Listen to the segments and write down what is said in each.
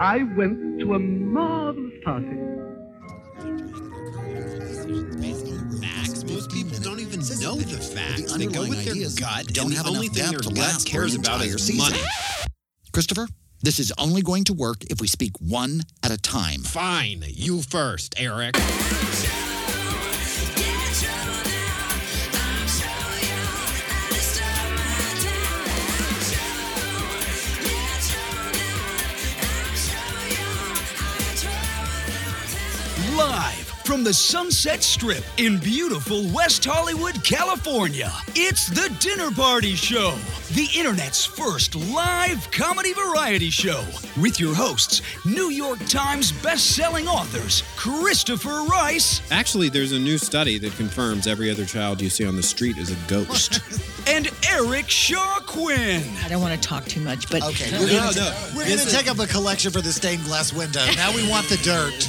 I went to a marvelous party. Facts. Most people don't even know the facts. The They go with their gut, don't and the have only enough thing depth their gut cares about entire is season. money. Christopher, this is only going to work if we speak one at a time. Fine, you first, Eric. Live from the Sunset Strip in beautiful West Hollywood, California, it's the Dinner Party Show, the internet's first live comedy variety show with your hosts, New York Times best-selling authors Christopher Rice Actually, there's a new study that confirms every other child you see on the street is a ghost. and Eric Shaw Quinn. I don't want to talk too much, but Okay, No, we're going no, we're this to is- take up a collection for the stained glass window. Now we want the dirt.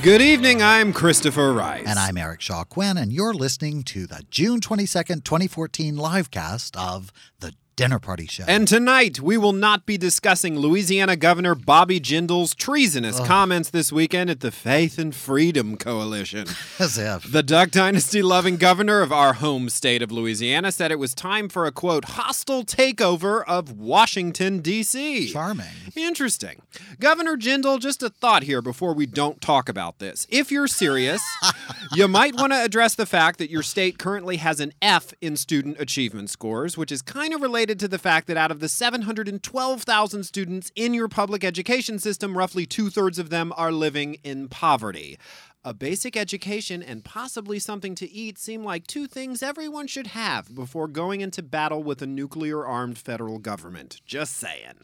Good evening, I'm Christopher Rice. And I'm Eric Shaw Quinn, and you're listening to the June 22nd, 2014 live cast of The Dinner Party Show. And tonight, we will not be discussing Louisiana Governor Bobby Jindal's treasonous comments this weekend at the Faith and Freedom Coalition. As if. The Duck Dynasty loving governor of our home state of Louisiana said it was time for a quote, hostile takeover of Washington, D.C. Charming. Interesting. Governor Jindal, just a thought here before we don't talk about this. If you're serious, you might want to address the fact that your state currently has an F in student achievement scores, which is kind of related to the fact that out of the 712,000 students in your public education system, roughly two thirds of them are living in poverty. A basic education and possibly something to eat seem like two things everyone should have before going into battle with a nuclear armed federal government. Just saying.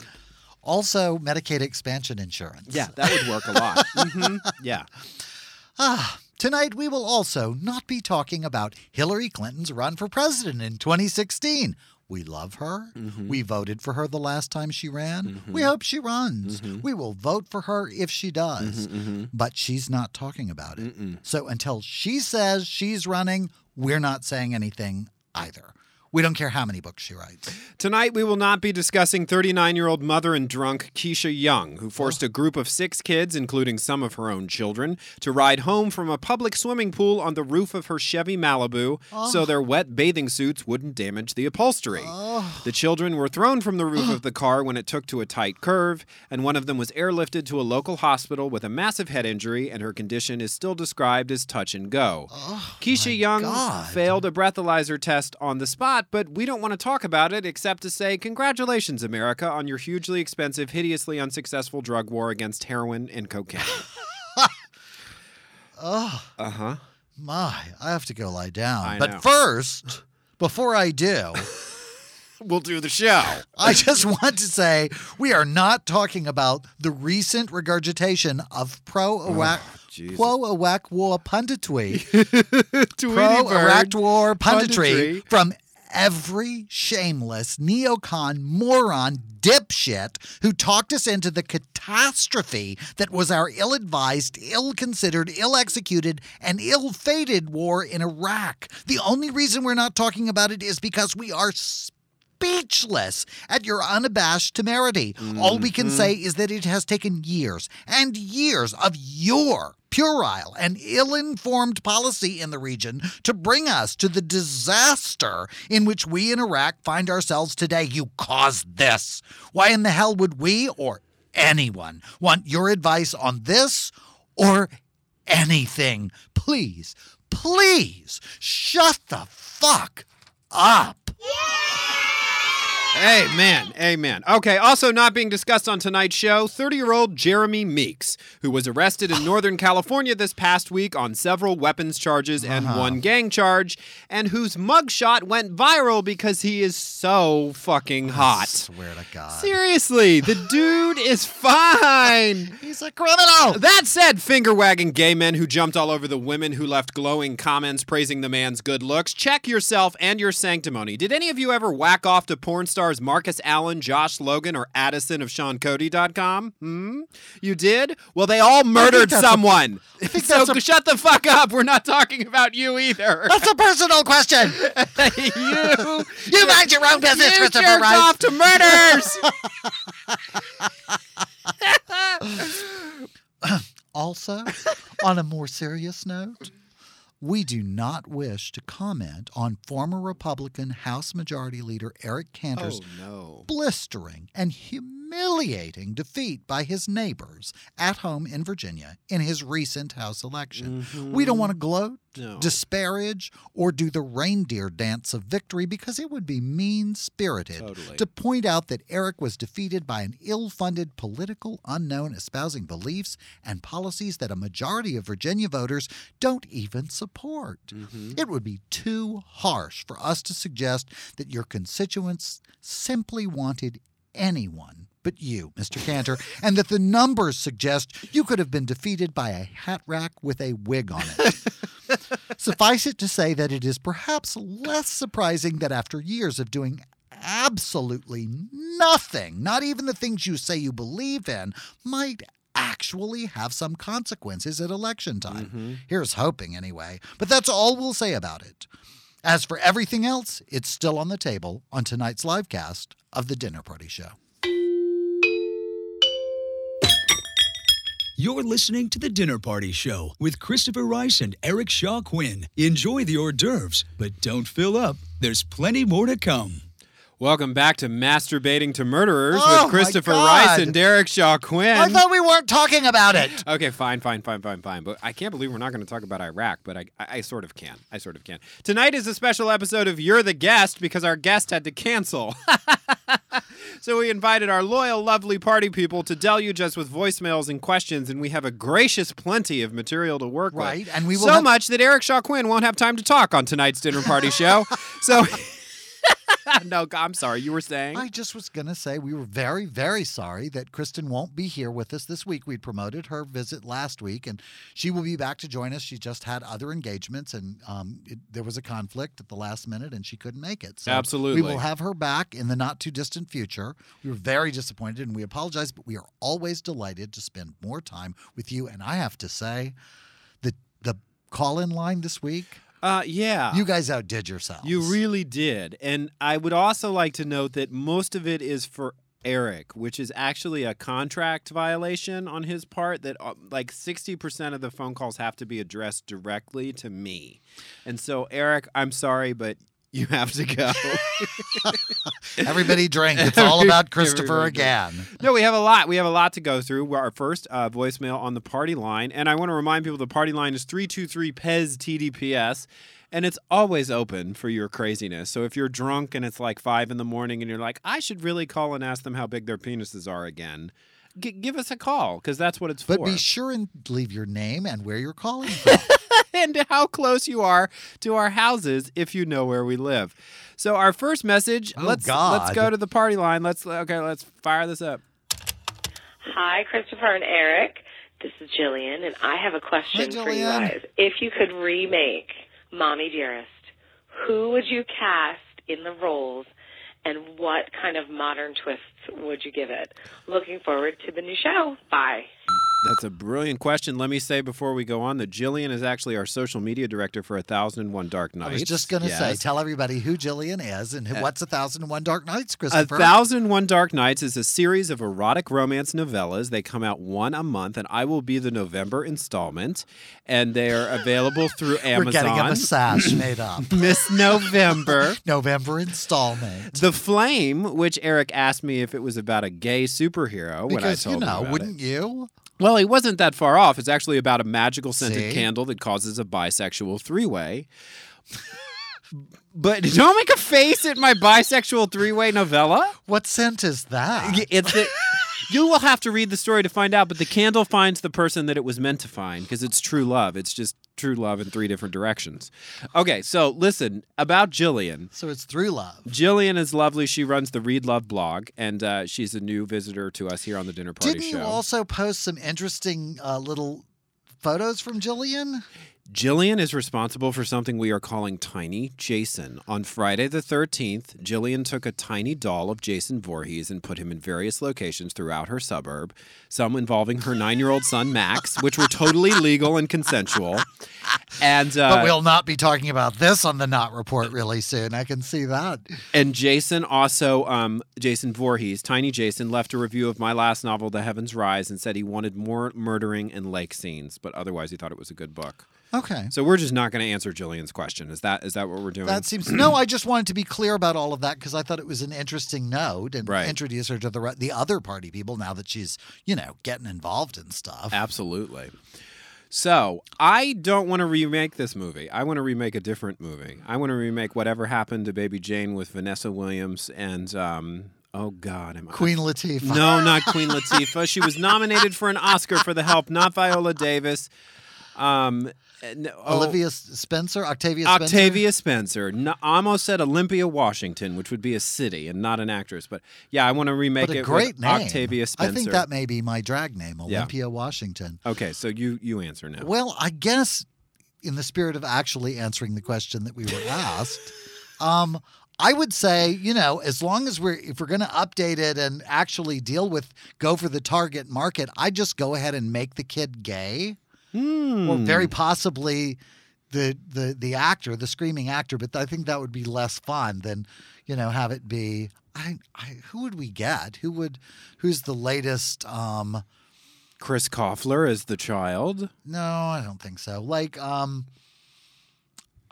Also, Medicaid expansion insurance. Yeah, that would work a lot. hmm Yeah. Ah, tonight we will also not be talking about Hillary Clinton's run for president in 2016. We love her. Mm-hmm. We voted for her the last time she ran. We hope she runs. Mm-hmm. We will vote for her if she does. But she's not talking about it. So until she says she's running, we're not saying anything either. We don't care how many books she writes. Tonight, we will not be discussing 39 year old mother and drunk Keisha Young, who forced a group of six kids, including some of her own children, to ride home from a public swimming pool on the roof of her Chevy Malibu so their wet bathing suits wouldn't damage the upholstery. The children were thrown from the roof of the car when it took to a tight curve, and one of them was airlifted to a local hospital with a massive head injury, and her condition is still described as touch and go. Keisha Young God. failed a breathalyzer test on the spot, but we don't want to talk about it except to say congratulations, America, on your hugely expensive, hideously unsuccessful drug war against heroin and cocaine. Oh, Uh huh. my. I have to go lie down. I but know. first, before I do, We'll do the show. I just want to say we are not talking about the recent regurgitation of pro Iraq. Jesus. Pro Iraq War punditry, pro Iraq. War Punditry. punditry from every shameless neocon moron dipshit who talked us into the catastrophe that was our ill advised, ill considered, ill executed, and ill fated war in Iraq. The only reason we're not talking about it is because we are speechless at your unabashed temerity. All we can mm-hmm. say is that it has taken years and years of your puerile and ill informed policy in the region to bring us to the disaster in which we in Iraq find ourselves today. You caused this. Why in the hell would we or anyone want your advice on this or anything. Please, please shut the fuck up. Amen. Amen. Okay, also not being discussed on tonight's show 30 year old Jeremy Meeks, who was arrested in Northern California this past week on several weapons charges and uh-huh. one gang charge, and whose mugshot went viral because he is so fucking hot. Swear to God. Seriously, the dude is fine. He's a criminal. That said, finger wagging gay men who jumped all over the women who left glowing comments praising the man's good looks, check yourself and your sanctimony. Did any of you ever whack off to porn stars Marcus Allen, Josh Logan, or Addison of SeanCody.com? Hmm? You did? Well, they all murdered a- someone. so a- shut the fuck up. We're not talking about you either. That's a personal question. you, You mind your own business, you Christopher Rice. off to murders. Also, on a more serious note, we do not wish to comment on former Republican House Majority Leader Eric Cantor's oh, no. blistering and humiliating defeat by his neighbors at home in Virginia in his recent House election. We don't want to mm-hmm. gloat, No. disparage, or do the reindeer dance of victory because it would be mean spirited Totally. to point out that Eric was defeated by an ill funded political unknown espousing beliefs and policies that a majority of Virginia voters don't even support. Mm-hmm. It would be too harsh for us to suggest that your constituents simply wanted anyone but you, Mr. Cantor, and that the numbers suggest you could have been defeated by a hat rack with a wig on it. Suffice it to say that it is perhaps less surprising that after years of doing absolutely nothing, not even the things you say you believe in, might actually have some consequences at election time. Mm-hmm. Here's hoping, anyway. But that's all we'll say about it. As for everything else, it's still on the table on tonight's live cast of The Dinner Party Show. You're listening to The Dinner Party Show with Christopher Rice and Eric Shaw Quinn. Enjoy the hors d'oeuvres, but don't fill up. There's plenty more to come. Welcome back to Masturbating to Murderers Oh, with Christopher Rice and Derek Shaw Quinn. I thought we weren't talking about it. Okay, fine, fine, fine, fine, fine. But I can't believe we're not going to talk about Iraq, but I, I, I sort of can. I sort of can. Tonight is a special episode of You're the Guest because our guest had to cancel. so we invited our loyal, lovely party people to deluge us with voicemails and questions, and we have a gracious plenty of material to work Right, with. Right, and we will so have- much that Eric Shaw Quinn won't have time to talk on tonight's dinner party show. So. no, I'm sorry. You were saying? I just was going to say we were very, very sorry that Kristen won't be here with us this week. We'd promoted her visit last week, and she will be back to join us. She just had other engagements, and um, it, there was a conflict at the last minute, and she couldn't make it. So Absolutely. we will have her back in the not too distant future. We were very disappointed, and we apologize, but we are always delighted to spend more time with you. And I have to say, the the call in line this week, Uh, yeah. you guys outdid yourselves. You really did. And I would also like to note that most of it is for Eric, which is actually a contract violation on his part that uh, like 60% of the phone calls have to be addressed directly to me. And so Eric, I'm sorry but you have to go. Everybody drink. It's all about Christopher Everybody drink. again. No, we have a lot. We have a lot to go through. We're Our first uh, voicemail on the party line, and I want to remind people the party line is three two three PEZ TDPS, and it's always open for your craziness. So if you're drunk and it's like five in the morning, and you're like, I should really call and ask them how big their penises are again, G- give us a call because that's what it's But for. But be sure and leave your name and where you're calling from. and how close you are to our houses if you know where we live. So our first message, Oh, let's God. let's go to the party line. Let's okay, let's fire this up. Hi, Christopher and Eric. This is Jillian, and I have a question for you guys. If you could remake Mommy Dearest, who would you cast in the roles, and what kind of modern twists would you give it? Looking forward to the new show. Bye. That's a brilliant question. Let me say before we go on that Jillian is actually our social media director for A Thousand and One Dark Nights. I was just going to say, tell everybody who Jillian is and who, uh, what's A Thousand and One Dark Nights, A Christopher. Thousand and One Dark Nights is a series of erotic romance novellas. They come out one a month, and I will be the November installment. And they are available through Amazon. We're getting a sash made up. Miss November. November installment. The Flame, which Eric asked me if it was about a gay superhero when I Because, told you know, him about wouldn't you? Well, he wasn't that far off. It's actually about a magical scented See? candle that causes a bisexual three way. but don't make a face at my bisexual three way novella. What scent is that? It's the, you will have to read the story to find out, but the candle finds the person that it was meant to find because it's true love. It's just true love in three different directions. Okay, so listen about Jillian. So it's through love. Jillian is lovely. She runs the Read Love blog, and uh, she's a new visitor to us here on the Dinner Party Didn't Show. you also post some interesting uh, little photos from Jillian? Jillian is responsible for something we are calling Tiny Jason. On Friday the 13th, Jillian took a tiny doll of Jason Voorhees and put him in various locations throughout her suburb, some involving her nine year old son, Max, which were totally legal and consensual. And, uh, but we'll not be talking about this on the Not Report really soon. I can see that. and Jason also, um, Jason Voorhees, Tiny Jason, left a review of my last novel, The Heavens Rise, and said he wanted more murdering and lake scenes, but otherwise he thought it was a good book. Okay. So we're just not going to answer Jillian's question. Is that is that what we're doing? That seems no. I just wanted to be clear about all of that because I thought it was an interesting note and Right. introduce her to the the other party people now that she's you know getting involved in stuff. Absolutely. So I don't want to remake this movie. I want to remake a different movie. I want to remake whatever happened to Baby Jane with Vanessa Williams and um, oh God, am I Queen Latifah. No, not Queen Latifah. She was nominated for an Oscar for The Help, not Viola Davis. Um, no, oh, Olivia Spencer, Octavia Spencer. Octavia Spencer. No, I almost said Olympia Washington, which would be a city and not an actress. But yeah, I want to remake But a it great name. Octavia Spencer. I think that may be my drag name, Yeah. Olympia Washington. Okay, so you you answer now. Well, I guess in the spirit of actually answering the question that we were asked, um, I would say, you know, as long as we're if we're going to update it and actually deal with go for the target market, I just go ahead and make the kid gay, Hmm. or very possibly the the the actor, the screaming actor. But I think that would be less fun than, you know, have it be. I, I who would we get? Who would? Who's the latest? Um, Chris Colfer as the child. No, I don't think so. Like, um,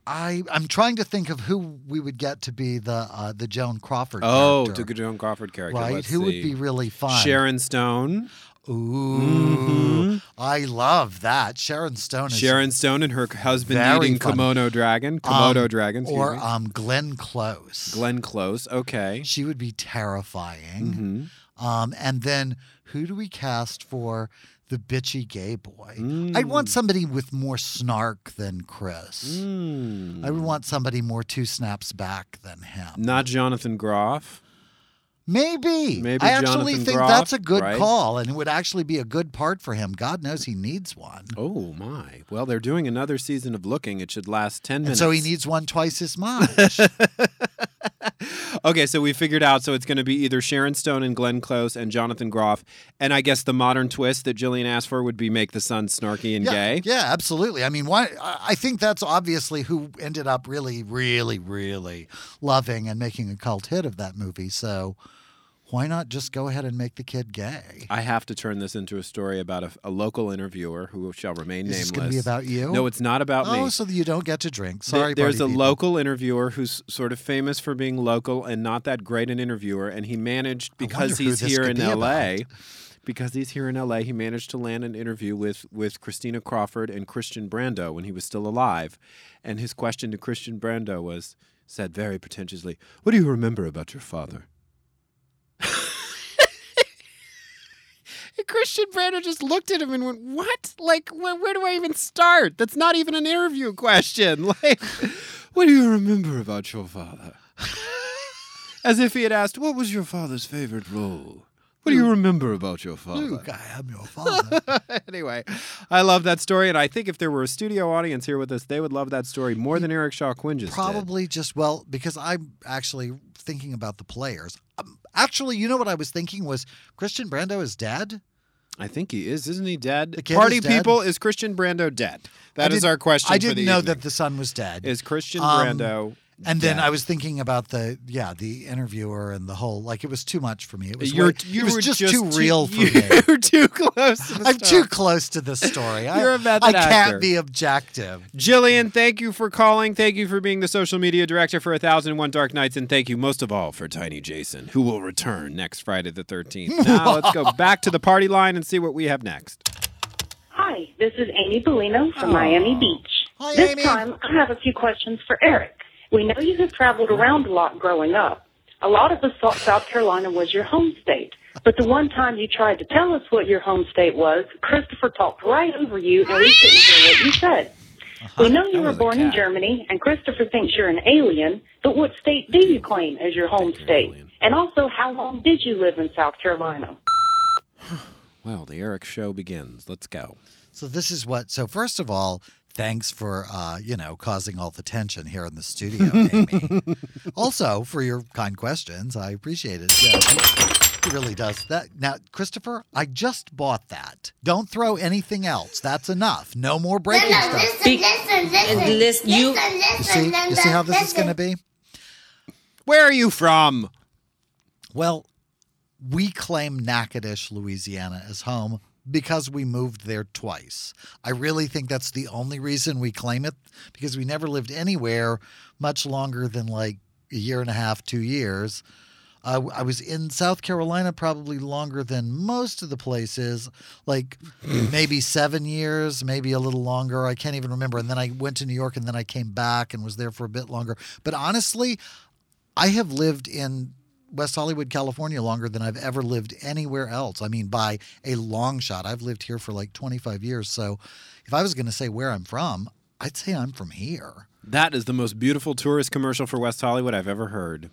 I I'm trying to think of who we would get to be the uh, the Joan Crawford. Oh, character, the Joan Crawford character. right? Let's who would be really fun? Sharon Stone. Ooh, Mm-hmm. I love that. Sharon Stone is Sharon Stone and her husband eating funny. Komodo dragon. Komodo um, dragon. or me. um Glenn Close. Glenn Close. Okay. She would be terrifying. Mhm. Um, and then who do we cast for the bitchy gay boy? Mm. I'd want somebody with more snark than Chris. Mm. I would want somebody more two snaps back than him. Not Jonathan Groff. Maybe. Maybe I actually Jonathan think Groff, that's a good right? call, and it would actually be a good part for him. God knows he needs one. Oh my. Well, they're doing another season of Looking. It should last 10 And minutes. so he needs one twice as much. Okay, so we figured out so it's going to be either Sharon Stone and Glenn Close and Jonathan Groff. And I guess the modern twist that Jillian asked for would be make the son snarky and yeah, gay. yeah, absolutely. I mean, why? I I think that's obviously who ended up really, really, really loving and making a cult hit of that movie. So why not just go ahead and make the kid gay? I have to turn this into a story about a, a local interviewer who shall remain Is nameless. this going to be about you? No, it's not about oh, me. so that you don't get to drink. Sorry, There's a people. local interviewer who's sort of famous for being local and not that great an interviewer, and he managed because he's here in be L.A. about. Because he's here in L.A., he managed to land an interview with with Christina Crawford and Christian Brando when he was still alive, and his question to Christian Brando was said very pretentiously, "What do you remember about your father?" And Christian Brando just looked at him and went, "What? Like, where, where do I even start? That's not even an interview question. Like, what do you remember about your father?" As if he had asked, "What was your father's favorite role? What do you remember about your father?" Luke, I am your father. anyway, I love that story, and I think if there were a studio audience here with us, they would love that story more than Eric Shaw Quinn just did. Probably just well because I'm actually thinking about the players. Um, actually, you know what I was thinking was Christian Brando is dead. I think he is, isn't he dead? The Party is dead? people, is Christian Brando dead? I That is our question. I didn't know evening. that the son was dead. is Christian Um, Brando. And then dead? I was thinking about the yeah the interviewer and the whole like it was too much for me. It was You're, way- you it was were just, too real for you, me. You're too close. To the I'm story. too close to the story. I- You're a method I can't actor. be objective. Jillian, thank you for calling. Thank you for being the social media director for A 1001 Dark Nights. And thank you most of all for Tiny Jason, who will return next Friday the 13th. Now let's go back to the party line and see what we have next. Hi, this is Amy Bellino from Aw. Miami Beach. Hi, this Amy. time, I have a few questions for Eric. We know you have traveled around a lot growing up. A lot of us thought South Carolina was your home state. But the one time you tried to tell us what your home state was, Christopher talked right over you and we couldn't hear what you said. Uh-huh. We know you were born in. Germany, and Christopher thinks you're an alien, but what state do you claim as your home state? And also, how long did you live in South Carolina? Well, the Eric show begins. Let's go. So this is what. So first of all, thanks for uh, you know causing all the tension here in the studio, Amy. also for your kind questions, I appreciate it. Yeah, he, he really does that. Now, Christopher, I just bought that. Don't throw anything else. That's enough. No more breaking stuff. listen, listen, listen. listen, you- listen, You listen, see, you see how this is going to be? Where are you from? Well, we claim Natchitoches, Louisiana as home because we moved there twice. I really think that's the only reason we claim it because we never lived anywhere much longer than like a year and a half, two years. Uh, I was in South Carolina probably longer than most of the places, like maybe seven years, maybe a little longer. I can't even remember. And then I went to New York and then I came back and was there for a bit longer. But honestly, I have lived in West Hollywood, California longer than I've ever lived anywhere else. I mean, by a long shot. I've lived here for like 25 years. So if I was going to say where I'm from, I'd say I'm from here. That is the most beautiful tourist commercial for West Hollywood I've ever heard.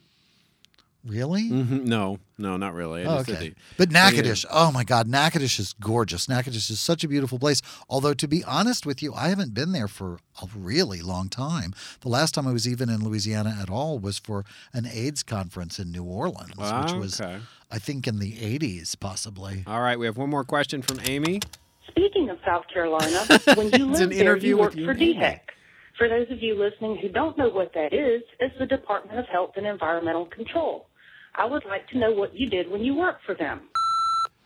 Really? hmm No, no, not really. I Oh, okay. the- But Natchitoches, oh my God, Natchitoches is gorgeous. Natchitoches is such a beautiful place. Although, to be honest with you, I haven't been there for a really long time. The last time I was even in Louisiana at all was for an AIDS conference in New Orleans, which Ah, was, okay. I think, in the 80s, possibly. All right, we have one more question from Amy. Speaking of South Carolina, when you lived there, you worked you for. DHEC. For those of you listening who don't know what that is, it's the Department of Health and Environmental Control. I would like to know what you did when you worked for them.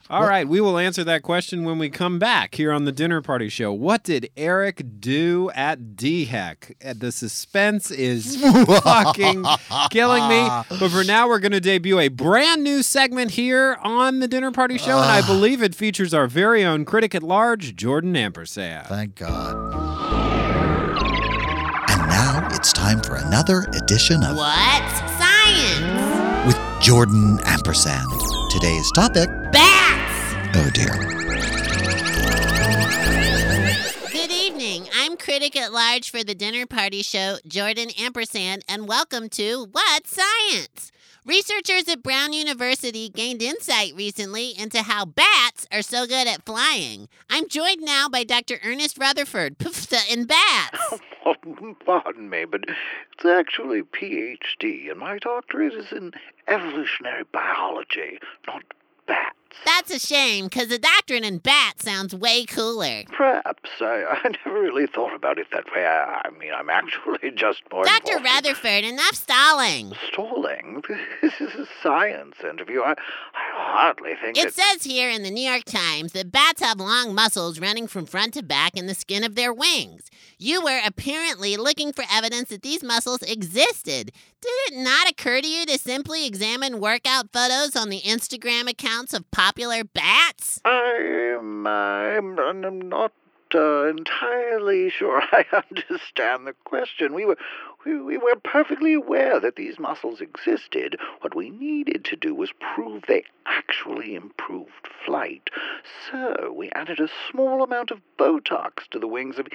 All right, we will answer that question when we come back here on the Dinner Party Show. What did Eric do at DHEC? Uh, The suspense is fucking killing me. But for now, we're going to debut a brand new segment here on the Dinner Party Show, and I believe it features our very own critic at large, Jordan Ampersand. Thank God. Time for another edition of What's science? with Jordan Ampersand. Today's topic. Bats! Oh dear. Good evening. I'm critic at large for the dinner party show, Jordan Ampersand, and welcome to What's Science? Researchers at Brown University gained insight recently into how bats are so good at flying. I'm joined now by Dr. Ernest Rutherford, PFSA in bats. Pardon me, but it's actually PhD, and my doctorate is in evolutionary biology, not bats. That's a shame, because a doctorate in bat sounds way cooler. Perhaps. I, I never really thought about it that way. I, I mean, I'm actually just more Dr. involved Rutherford, enough stalling. stalling. This is a science interview. I, I hardly think It that... says here in the New York Times that bats have long muscles running from front to back in the skin of their wings. You were apparently looking for evidence that these muscles existed. Did it not occur to you to simply examine workout photos on the Instagram accounts of popular bats? I'm, I'm, I'm not uh, entirely sure I understand the question. We were, we, we were perfectly aware that these muscles existed. What we needed to do was prove they actually improved flight. So we added a small amount of Botox to the wings of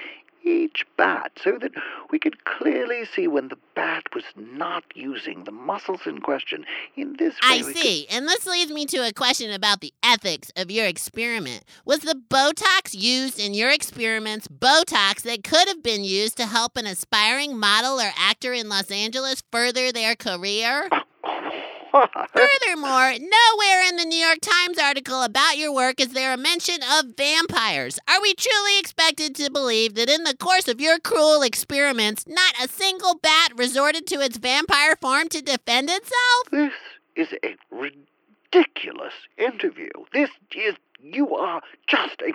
each bat so that we could clearly see when the bat was not using the muscles in question. In this way, I we could- see. And this leads me to a question about the ethics of your experiment. Was the Botox used in your experiments Botox that could have been used to help an aspiring model or actor in Los Angeles further their career? Furthermore, nowhere in the New York Times article about your work is there a mention of vampires. Are we truly expected to believe that in the course of your cruel experiments, not a single bat resorted to its vampire form to defend itself? This is a ridiculous interview. This is. You are just a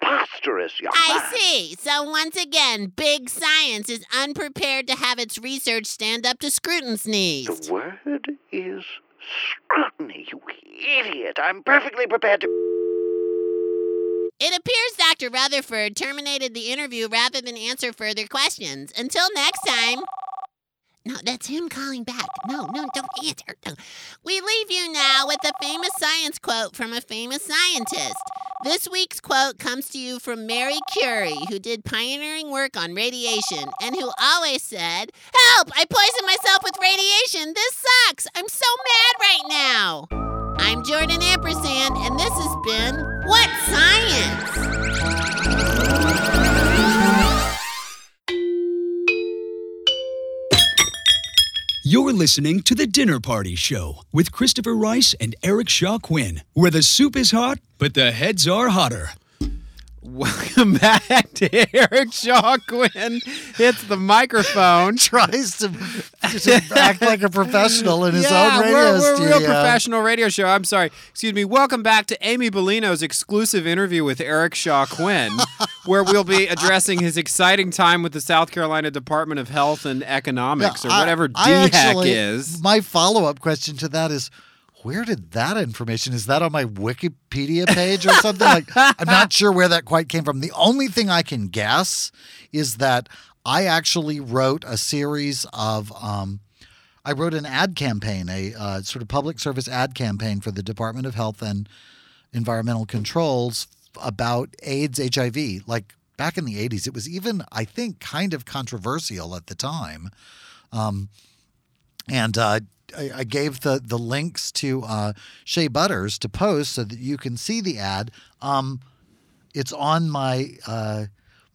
preposterous young I man. see. So once again, big science is unprepared to have its research stand up to scrutiny's needs. The word is scrutiny, you idiot. I'm perfectly prepared to. It appears Dr. Rutherford terminated the interview rather than answer further questions. Until next time. No, that's him calling back. No, no, don't answer. We leave you now with a famous science quote from a famous scientist. This week's quote comes to you from Mary Curie, who did pioneering work on radiation and who always said, Help! I poisoned myself with radiation. This sucks. I'm so mad right now. I'm Jordan Ampersand, and this has been What Science? You're listening to The Dinner Party Show with Christopher Rice and Eric Shaw Quinn, where the soup is hot, but the heads are hotter. Welcome back to Eric Shaw Quinn. Hits the microphone. Tries to, to act like a professional in his yeah, own radio we're, we're a real professional radio show. I'm sorry. Excuse me. Welcome back to Amy Bellino's exclusive interview with Eric Shaw Quinn, where we'll be addressing his exciting time with the South Carolina Department of Health and Economics, or whatever I DHEC actually- is. My follow up question to that is where did that information? Is that on my Wikipedia page or something? like, I'm not sure where that quite came from. The only thing I can guess is that I actually wrote a series of. Um, I wrote an ad campaign, a uh, sort of public service ad campaign for the Department of Health and Environmental Controls about AIDS, HIV. Like back in the 80s, it was even, I think, kind of controversial at the time. Um, and uh, I, gave the the links to uh, Shea Butters to post so that you can see the ad. Um, it's on my uh,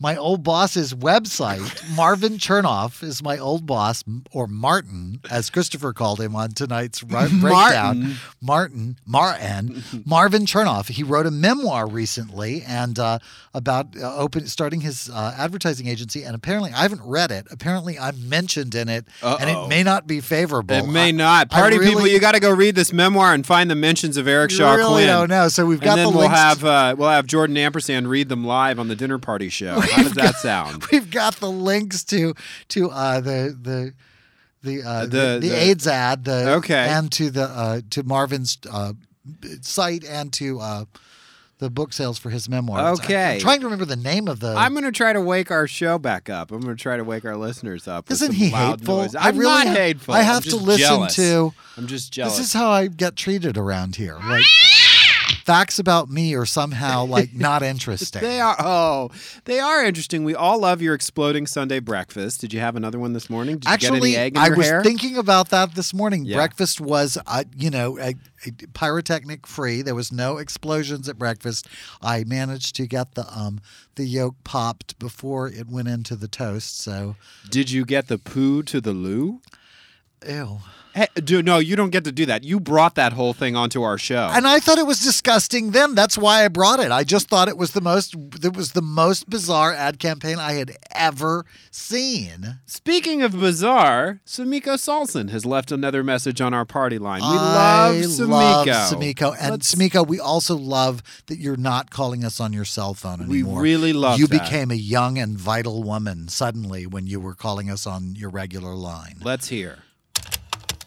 my old boss's website. Marvin Chernoff is my old boss, or Martin, as Christopher called him on tonight's ri- breakdown. Martin, Martin, Marvin Chernoff. He wrote a memoir recently and uh, about uh, open starting his uh, advertising agency. And apparently, I haven't read it. Apparently, I'm mentioned in it, and it may not be favorable. It may I- not. Party people, you got to go read this memoir and find the mentions of Eric Shaw really Quinn. don't know. So we've got and then the we'll links have uh, we'll have Jordan Ampersand read them live on the dinner party show. How does that sound? We've got the links to to uh, the the. The, uh, the, The- the, the- AIDS ad, the Okay. and to the uh, to Marvin's uh, site and to uh, the book sales for his memoir. Okay. I'm trying to remember the name of the. I'm going to try to wake our show back up. I'm going to try to wake our listeners up. Isn't he hateful? noise. I I'm really not ha- hateful. I I'm have to listen jealous. to- I'm just jealous. This is how I get treated around here. Like facts about me are somehow like not interesting. They are. Oh, they are interesting. We all love your exploding Sunday breakfast. Did you have another one this morning? Did you Actually, get any egg in I was hair? thinking about that this morning. Yeah. Breakfast was, uh, you know, a, a pyrotechnic free. There was no explosions at breakfast. I managed to get the um the yolk popped before it went into the toast. So, Did you get the poo to the loo? Ew. Hey, do, no, you don't get to do that. You brought that whole thing onto our show. And I thought it was disgusting then. That's why I brought it. I just thought it was the most it was the most bizarre ad campaign I had ever seen. Speaking of bizarre, Samiko Saulson has left another message on our party line. We I love love Samiko. Samiko. And Let's- Samiko, we also love that you're not calling us on your cell phone anymore. We really love You that. became a young and vital woman suddenly when you were calling us on your regular line. Let's hear.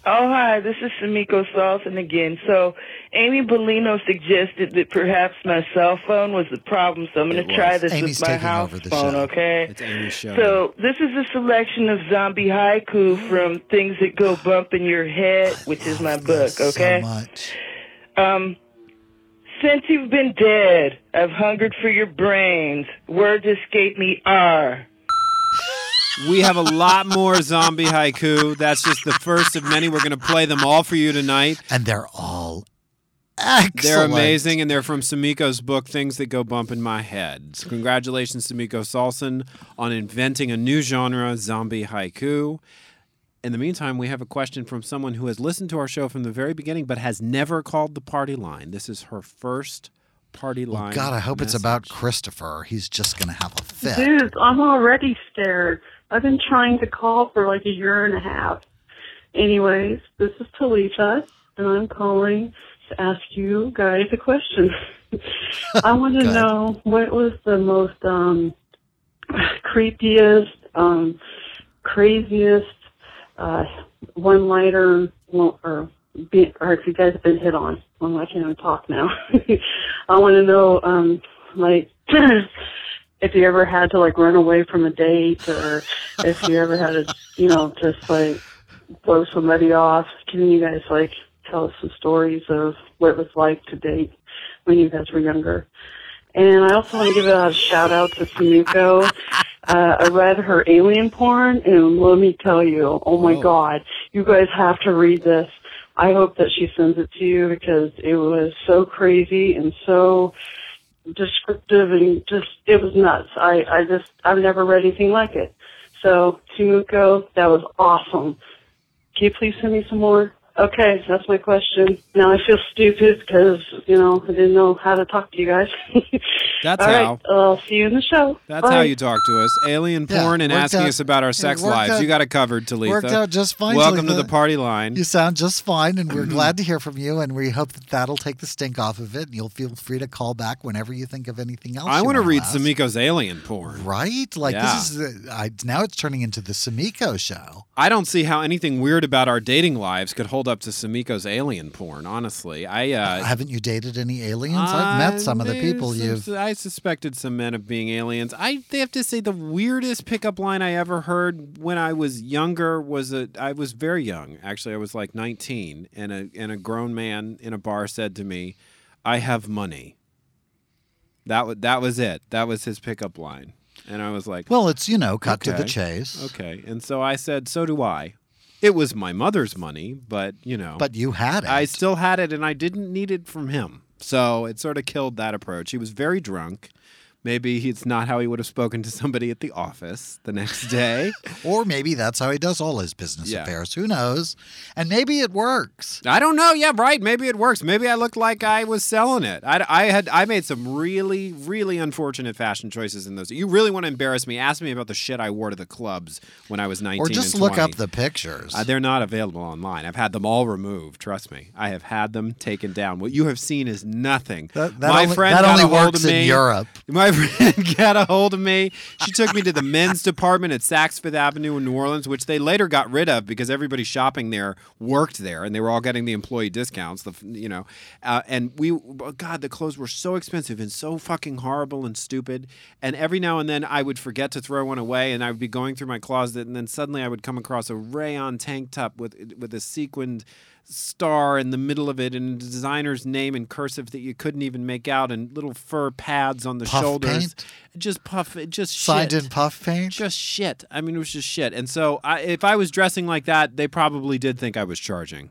Oh, hi, this is Samiko Saulson again. So, Amy Bellino suggested that perhaps my cell phone was the problem, so I'm going to try this Amy's with my taking house over the phone, show. okay? It's Amy's show. So, this is a selection of zombie haiku from Things That Go Bump in Your Head, which is my book, This okay? So much. Um, since you've been dead, I've hungered for your brains. Words escape me are. We have a lot more zombie haiku. That's just the first of many. We're going to play them all for you tonight. And they're all excellent. They're amazing, and they're from Samiko's book, Things That Go Bump in My Head. So congratulations, Samiko Saulson, on inventing a new genre, zombie haiku. In the meantime, we have a question from someone who has listened to our show from the very beginning but has never called the party line. This is her first party line. God, I hope it's about. Christopher. He's just going to have a fit. Dude, I'm already scared. I've been trying to call for like a year and a half. Anyways, this is Talitha, and I'm calling to ask you guys a question. I want to know what was the most um, creepiest, um, craziest uh, one-liner, or, be, or if you guys have been hit on. Well, I can't even talk now. I want to know um, like if you ever had to like run away from a date or if you ever had to, you know, just like blow somebody off. Can you guys like tell us some stories of what it was like to date when you guys were younger? And I also want to give a shout out to Sumiko. Uh, I read her alien porn, and let me tell you, oh my god, you guys have to read this. I hope that she sends it to you because it was so crazy and so descriptive and just it was nuts. I I just I've never read anything like it. So Sumiko, that was awesome. Can you please send me some more? Okay, that's my question. Now I feel stupid because you know I didn't know how to talk to you guys. That's All right, how. I'll see you in the show. That's Bye. how you talk to us. Alien Yeah, porn and asking out- us about our sex worked lives. out- you got it covered, Talitha. Worked out just fine. Welcome to the party line. You sound just fine, and we're glad to hear from you. And we hope that that'll take the stink off of it. And you'll feel free to call back whenever you think of anything else. I want want to read ask. Samiko's alien porn. Right? Like Yeah. this is the, I, now it's turning into the Samiko show. I don't see how anything weird about our dating lives could hold up to Samiko's alien porn. Honestly, I uh, Haven't you dated any aliens? I've met some of the people you've. I suspected some men of being aliens. I they have to say the weirdest pickup line I ever heard when I was younger was a. I was very young. Actually, I was like 19, and a and a grown man in a bar said to me, "I have money." That was that was it. That was his pickup line, and I was like, Well, it's you know cut to the chase. Okay. And so I said, so do I. It was my mother's money, but you know. But you had it. I still had it and I didn't need it from him. So it sort of killed that approach. He was very drunk. Maybe it's not how he would have spoken to somebody at the office the next day. Or maybe that's how he does all his business Yeah. affairs. Who knows? And maybe it works. I don't know. Yeah, right. Maybe it works. Maybe I looked like I was selling it. I, I had I made some really really unfortunate fashion choices in those. You really want to embarrass me? Ask me about the shit I wore to the clubs when I was nineteen. Or just look up the pictures. Uh, they're not available online. I've had them all removed. Trust me, I have had them taken down. What you have seen is nothing. That- that My only- friend that got only works in. Europe. My got a hold of me. She took me to the men's department at Saks Fifth Avenue in New Orleans, which they later got rid of because everybody shopping there worked there, and they were all getting the employee discounts. The you know, uh, and we God, the clothes were so expensive and so fucking horrible and stupid. And every now and then I would forget to throw one away, and I would be going through my closet, and then suddenly I would come across a rayon tank top with with a sequined star in the middle of it and a designer's name in cursive that you couldn't even make out and little fur pads on the Puff shoulders paint? just puff it just Signed shit. in puff paint. just shit i mean it was just shit and so I, if i was dressing like that they probably did think i was charging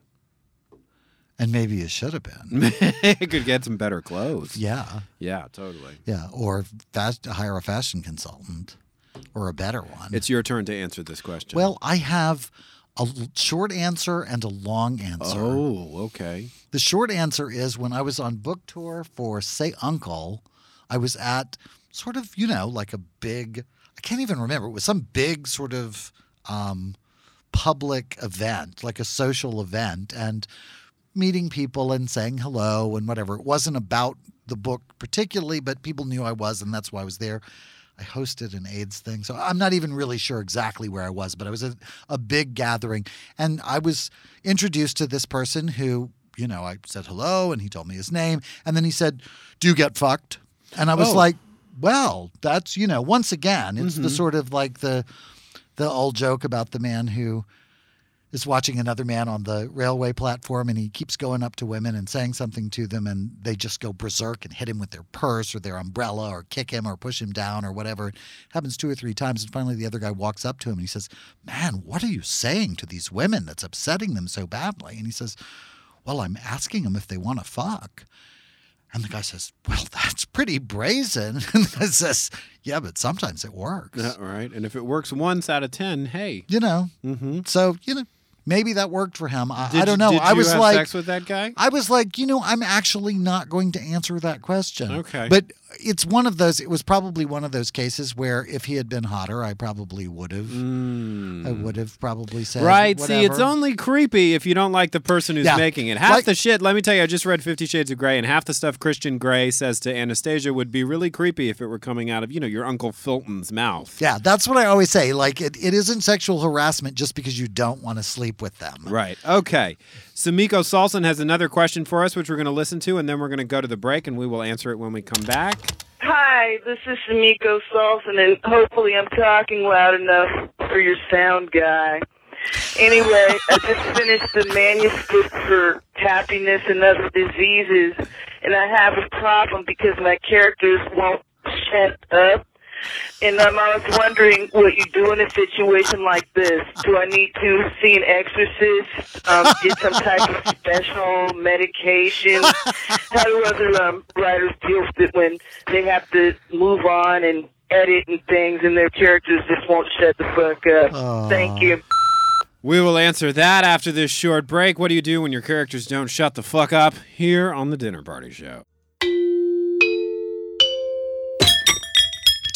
And maybe you should have been. i could get some better clothes Yeah. yeah totally Yeah. Or fast, hire a fashion consultant or a better one. it's your turn to answer this question well, I have a short answer and a long answer. oh okay The short answer is when I was on book tour for Say Uncle, I was at sort of, you know, like a big, I can't even remember. It was some big sort of um, public event, like a social event, and meeting people and saying hello and whatever. It wasn't about the book particularly, but people knew I was, and that's why I was there. I hosted an AIDS thing. So I'm not even really sure exactly where I was, but I was at a big gathering. And I was introduced to this person who, you know, I said hello and he told me his name. And then he said, Do you get fucked? And I was Oh. like, Well, that's, you know, once again, it's the Mhm. sort of like the the old joke about the man who is watching another man on the railway platform and he keeps going up to women and saying something to them and they just go berserk and hit him with their purse or their umbrella or kick him or push him down or whatever. It happens two or three times and finally the other guy walks up to him and he says, "Man, what are you saying to these women that's upsetting them so badly?" And he says, "Well, I'm asking them if they want to fuck." And the guy says, Well, that's pretty brazen. And the says, Yeah, but sometimes it works. Yeah, right and if it works once out of ten hey You know, mm-hmm. so, you know, maybe that worked for him. I, Did I don't know. did I you was have like, sex with that guy I was like, you know, I'm actually not going to answer that question. Okay. But it's one of those, it was probably one of those cases where if he had been hotter, I probably would have. I would have probably said. Mm. Right. See, it's only creepy if you don't like the person who's Yeah. making it. Half Like- the shit, let me tell you, I just read Fifty Shades of Grey, and half the stuff Christian Grey says to Anastasia would be really creepy if it were coming out of, you know, your Uncle Filton's mouth. Yeah, that's what I always say. Like, it, it isn't sexual harassment just because you don't want to sleep with them. Right. Okay. Samiko Saulson has another question for us, which we're going to listen to, and then we're going to go to the break, and we will answer it when we come back. Hi, this is Samiko Saulson, and hopefully I'm talking loud enough for your sound guy. Anyway, I just finished the manuscript for Happiness and Other Diseases, and I have a problem because my characters won't shut up. And um, I was wondering what you do in a situation like this. Do I need to see an exorcist? Um, get some type of special medication? How do other um, writers deal with it when they have to move on and edit and things, and their characters just won't shut the fuck up? Thank you. We will answer that after this short break. What do you do when your characters don't shut the fuck up? Here on the Dinner Party Show.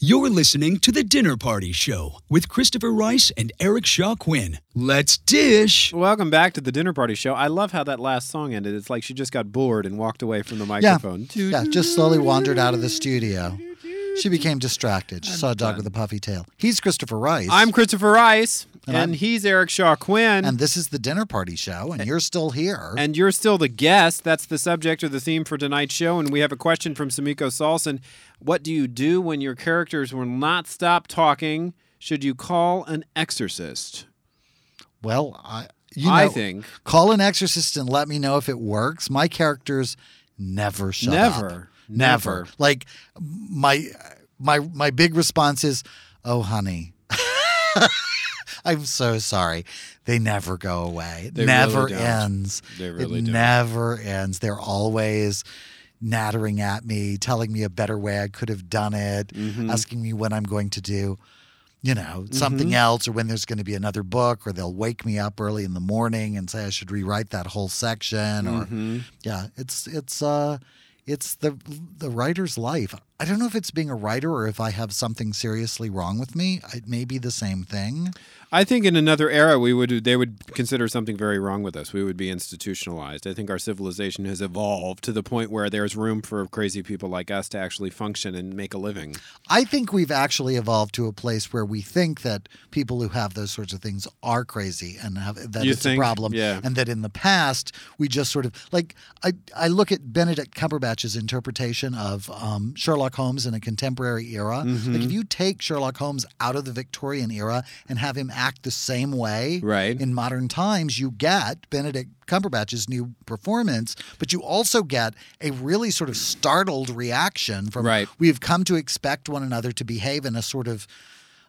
You're listening to The Dinner Party Show with Christopher Rice and Eric Shaw Quinn. Let's dish. Welcome back to the Dinner Party Show. I love how that last song ended. It's like she just got bored and walked away from the microphone. yeah, just slowly wandered out of the studio. She became distracted. She saw a dog with a puffy tail. He's Christopher Rice. I'm Christopher Rice, And and, he's Eric Shaw Quinn. and this is the dinner party show, and you're still here. And you're still the guest. That's the subject or the theme for tonight's show. And we have a question from Sumiko Saulson. What do you do when your characters will not stop talking? Should you call an exorcist? well, I you know, I think call an exorcist and let me know if it works. My characters never shut up. Never. Never. Never. Like my my my big response is, "Oh, honey." I'm so sorry. They never go away. It They never really ends. They really it don't. never ends. They're always nattering at me, telling me a better way I could have done it, Mm-hmm. asking me when I'm going to do, you know, something Mm-hmm. else or when there's going to be another book or they'll wake me up early in the morning and say I should rewrite that whole section or Mm-hmm. yeah, it's it's uh it's the the writer's life. I don't know if it's being a writer or if I have something seriously wrong with me. It may be the same thing. I think in another era we would they would consider something very wrong with us. We would be institutionalized. I think our civilization has evolved to the point where there's room for crazy people like us to actually function and make a living. I think we've actually evolved to a place where we think that people who have those sorts of things are crazy and have that You it's think? a problem. Yeah. And that in the past we just sort of like I I look at Benedict Cumberbatch's interpretation of um, Sherlock Holmes in a contemporary era. Mm-hmm. Like if you take Sherlock Holmes out of the Victorian era and have him act the same way Right. in modern times, you get Benedict Cumberbatch's new performance, but you also get a really sort of startled reaction from Right. we've come to expect one another to behave in a sort of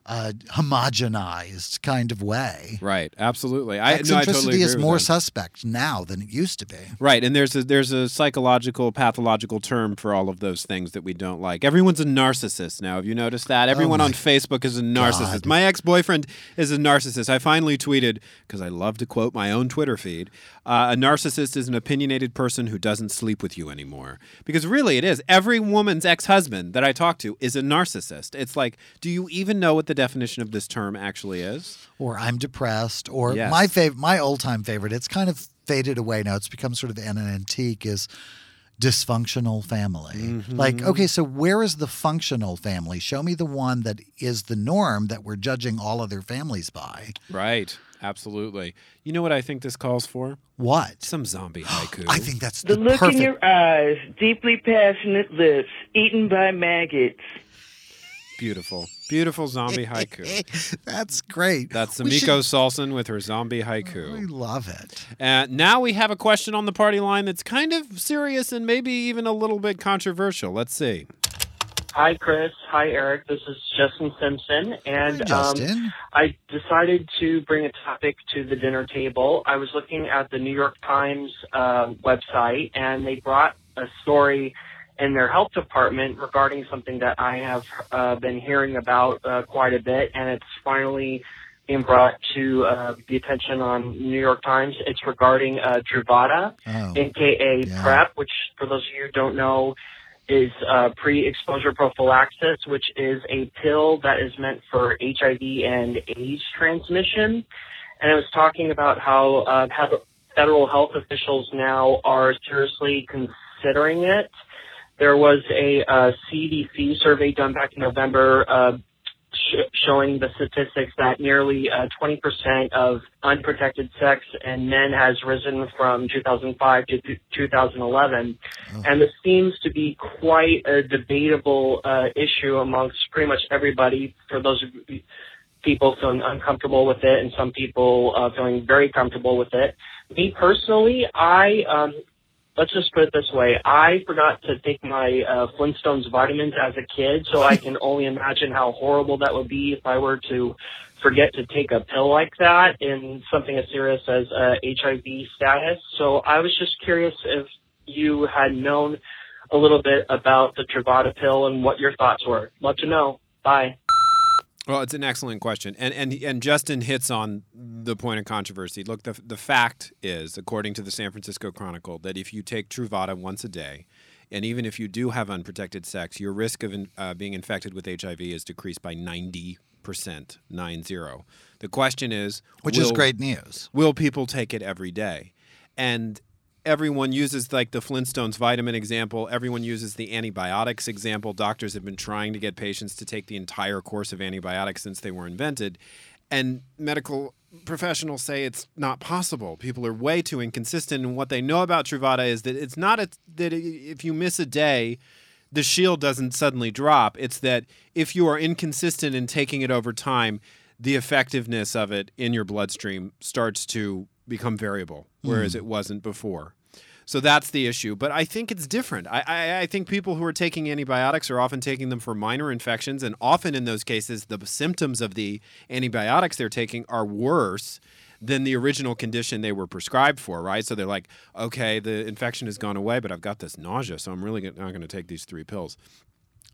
uh, homogenized kind of way. Right. Absolutely. I, no, I Eccentricity totally agree is more suspect now than it used to be. Right, and there's a there's a psychological, pathological term for all of those things that we don't like. Everyone's a narcissist now. Have you noticed that? Everyone Oh on Facebook is a narcissist. God. My ex boyfriend is a narcissist. I finally tweeted because I love to quote my own Twitter feed. Uh, a narcissist is an opinionated person who doesn't sleep with you anymore. Because really, it is. Every woman's ex husband that I talk to is a narcissist. It's like, do you even know what the definition of this term actually is? Or I'm depressed. Or Yes. my fav- my old time favorite. It's kind of faded away now. It's become sort of an antique. Is dysfunctional family. Mm-hmm. Like, okay, so where is the functional family? Show me the one that is the norm that we're judging all other families by. Right. Absolutely. You know what I think this calls for? What? Some zombie haiku. I think that's The the, look perfect. in your eyes, deeply passionate lips, eaten by maggots. Beautiful. Beautiful zombie haiku. That's great. That's We Sumiko should- Saulson with her zombie haiku. We love it. And now we have a question on the party line that's kind of serious and maybe even a little bit controversial. Let's see. Hi, Chris. Hi, Eric. This is Justin Simpson, and Hi, Justin. Um, I decided to bring a topic to the dinner table. I was looking at the New York Times uh, website, and they brought a story in their health department regarding something that I have uh, been hearing about uh, quite a bit, and it's finally being brought to uh, the attention on New York Times. It's regarding uh, Truvada, Oh. aka Yeah. PrEP, which, for those of you who don't know, is uh, pre-exposure prophylaxis, which is a pill that is meant for HIV and AIDS transmission. And it was talking about how uh, federal health officials now are seriously considering it. There was a uh, CDC survey done back in November uh, sh- showing the statistics that nearly uh, 20% of unprotected sex in men has risen from 2005 to th- 2011. And this seems to be quite a debatable uh, issue amongst pretty much everybody. For those people feeling uncomfortable with it, and some people uh, feeling very comfortable with it. Me personally, I um, let's just put it this way: I forgot to take my uh, Flintstones vitamins as a kid, so I can only imagine how horrible that would be if I were to forget to take a pill like that in something as serious as uh, HIV status. So I was just curious if you had known a little bit about the Truvada pill and what your thoughts were. Love to know. Bye. Well, it's an excellent question, and and and Justin hits on the point of controversy. Look, the the fact is, according to the San Francisco Chronicle, that if you take Truvada once a day, and even if you do have unprotected sex, your risk of in, uh, being infected with HIV is decreased by ninety percent, nine zero. The question is, Which is will- great news. Will people take it every day? And everyone uses like the Flintstones vitamin example. Everyone uses the antibiotics example. Doctors have been trying to get patients to take the entire course of antibiotics since they were invented. And medical professionals say it's not possible. People are way too inconsistent. And what they know about Truvada is that it's not a, that if you miss a day, the shield doesn't suddenly drop. It's that if you are inconsistent in taking it over time, the effectiveness of it in your bloodstream starts to become variable, whereas Hmm. it wasn't before. So that's the issue. But I think it's different. I, I, I think people who are taking antibiotics are often taking them for minor infections, and often in those cases, the symptoms of the antibiotics they're taking are worse than the original condition they were prescribed for, right? So they're like, okay, the infection has gone away, but I've got this nausea, so I'm really not going to take these three pills.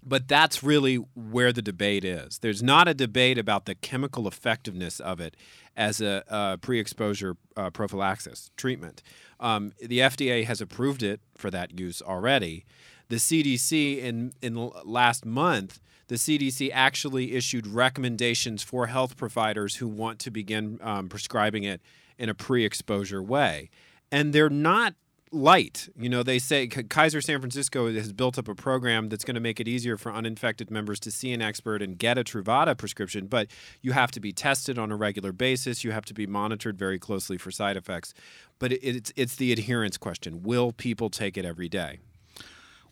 But that's really where the debate is. There's not a debate about the chemical effectiveness of it as a, uh pre-exposure uh, prophylaxis treatment. Um, the FDA has approved it for that use already. The CDC in in last month, the CDC actually issued recommendations for health providers who want to begin um, prescribing it in a pre-exposure way, and they're not light. You know, they say Kaiser San Francisco has built up a program that's going to make it easier for uninfected members to see an expert and get a Truvada prescription, but you have to be tested on a regular basis. You have to be monitored very closely for side effects. But it's it's the adherence question. Will people take it every day?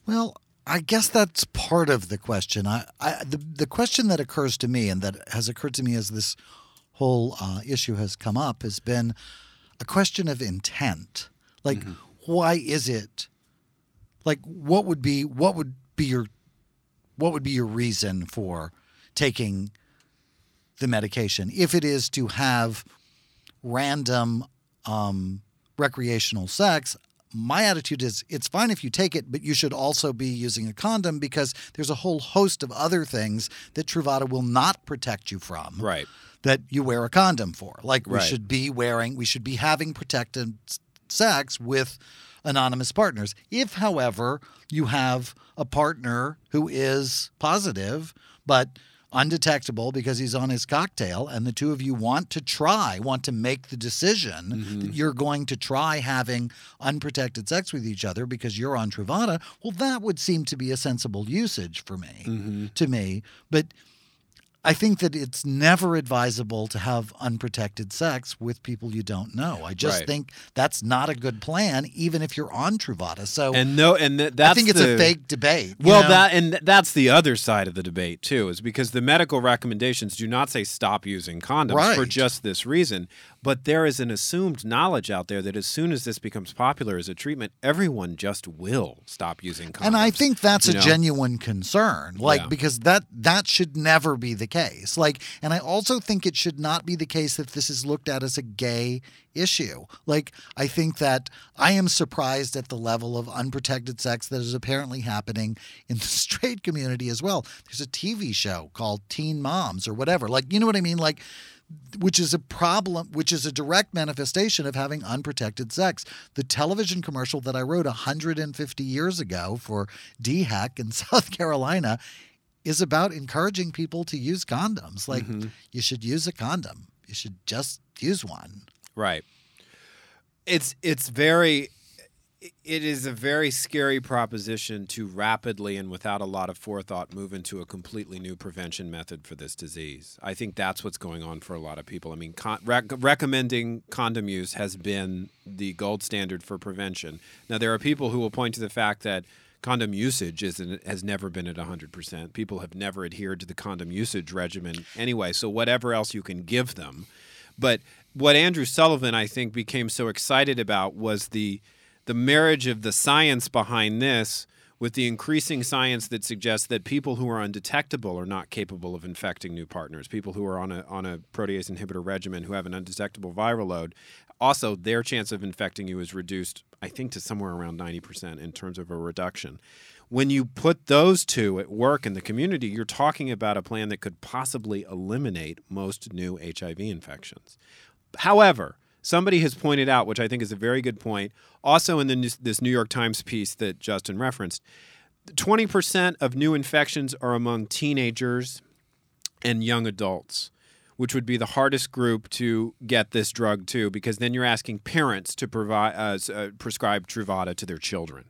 Well, I guess that's part of the question. I, I the the question that occurs to me and that has occurred to me as this whole uh, issue has come up has been a question of intent. Like, why is it? Like, what would be what would be your what would be your reason for taking the medication if it is to have random um, recreational sex my attitude is it's fine if you take it, but you should also be using a condom because there's a whole host of other things that Truvada will not protect you from. Right. That you wear a condom for. Like we Right. should be wearing, we should be having protected s- sex with anonymous partners. If, however, you have a partner who is positive, but undetectable because he's on his cocktail and the two of you want to try want to make the decision that mm-hmm. you're going to try having unprotected sex with each other because you're on Truvada well that would seem to be a sensible usage for me mm-hmm. to me. But I think that it's never advisable to have unprotected sex with people you don't know. I just Right. think that's not a good plan, even if you're on Truvada. So, And no, and th- that's I think it's the- a fake debate. Well, know? that and th- that's the other side of the debate too, is because the medical recommendations do not say stop using condoms for just this reason, but there is an assumed knowledge out there that as soon as this becomes popular as a treatment, everyone just will stop using condoms. and I think that's you a know? genuine concern, like Yeah. because that that should never be the case. Like, and I also think it should not be the case that this is looked at as a gay issue. Like, I think that I am surprised at the level of unprotected sex that is apparently happening in the straight community as well. There's a TV show called Teen Moms or whatever. Like, you know what I mean? Like. Which is a problem, which is a direct manifestation of having unprotected sex. The television commercial that I wrote 150 years ago for DHEC in South Carolina is about encouraging people to use condoms. Like, mm-hmm. you should use a condom, you should just use one. Right. It's it's very it is a very scary proposition to rapidly and without a lot of forethought move into a completely new prevention method for this disease. I think that's what's going on for a lot of people. I mean, con- rec- recommending condom use has been the gold standard for prevention. Now, there are people who will point to the fact that condom usage is has never been at 100%. People have never adhered to the condom usage regimen anyway. So, whatever else you can give them. But what Andrew Sullivan, I think, became so excited about was the the marriage of the science behind this with the increasing science that suggests that people who are undetectable are not capable of infecting new partners. People who are on a on a protease inhibitor regimen who have an undetectable viral load, also their chance of infecting you is reduced, I think, to somewhere around 90% in terms of a reduction. When you put those two at work in the community, you're talking about a plan that could possibly eliminate most new HIV infections. However, somebody has pointed out, which I think is a very good point, also in the, this New York Times piece that Justin referenced, 20% of new infections are among teenagers and young adults, which would be the hardest group to get this drug to, because then you're asking parents to provide uh, uh, prescribe Truvada to their children,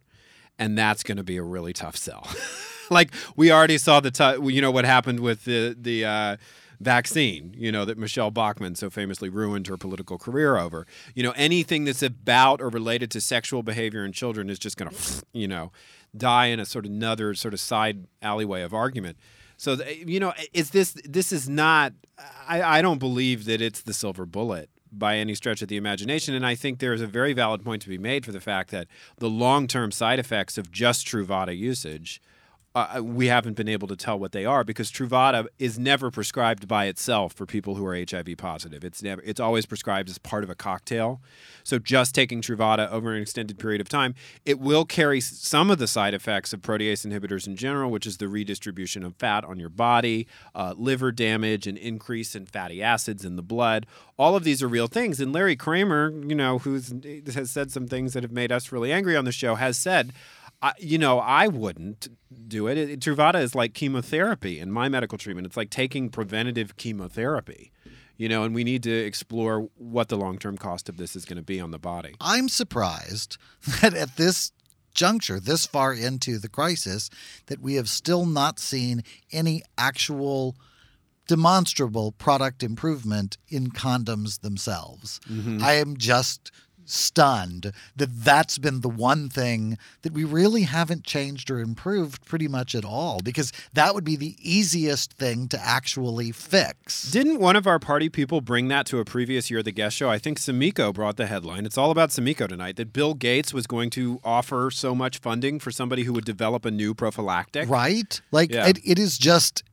and that's going to be a really tough sell. like we already saw the, t- you know, what happened with the the. Uh, vaccine, you know, that Michele Bachmann so famously ruined her political career over. You know, anything that's about or related to sexual behavior in children is just going to, you know, die in a sort of another sort of side alleyway of argument. So, you know, is this this is not? I, I don't believe that it's the silver bullet by any stretch of the imagination, and I think there is a very valid point to be made for the fact that the long term side effects of just Truvada usage uh, we haven't been able to tell what they are because Truvada is never prescribed by itself for people who are HIV positive. It's never it's always prescribed as part of a cocktail. So just taking Truvada over an extended period of time, it will carry some of the side effects of protease inhibitors in general, which is the redistribution of fat on your body, uh, liver damage, and increase in fatty acids in the blood. All of these are real things. And Larry Kramer, you know, who has said some things that have made us really angry on the show, has said. I, you know, I wouldn't do it. it. Truvada is like chemotherapy in my medical treatment. It's like taking preventative chemotherapy, you know, and we need to explore what the long term cost of this is going to be on the body. I'm surprised that at this juncture, this far into the crisis, that we have still not seen any actual demonstrable product improvement in condoms themselves. Mm-hmm. I am just stunned that that's been the one thing that we really haven't changed or improved pretty much at all because that would be the easiest thing to actually fix. Didn't one of our party people bring that to a previous year of the guest show? I think Sumiko brought the headline. It's all about Sumiko tonight that Bill Gates was going to offer so much funding for somebody who would develop a new prophylactic. Right? Like Yeah. it, it is just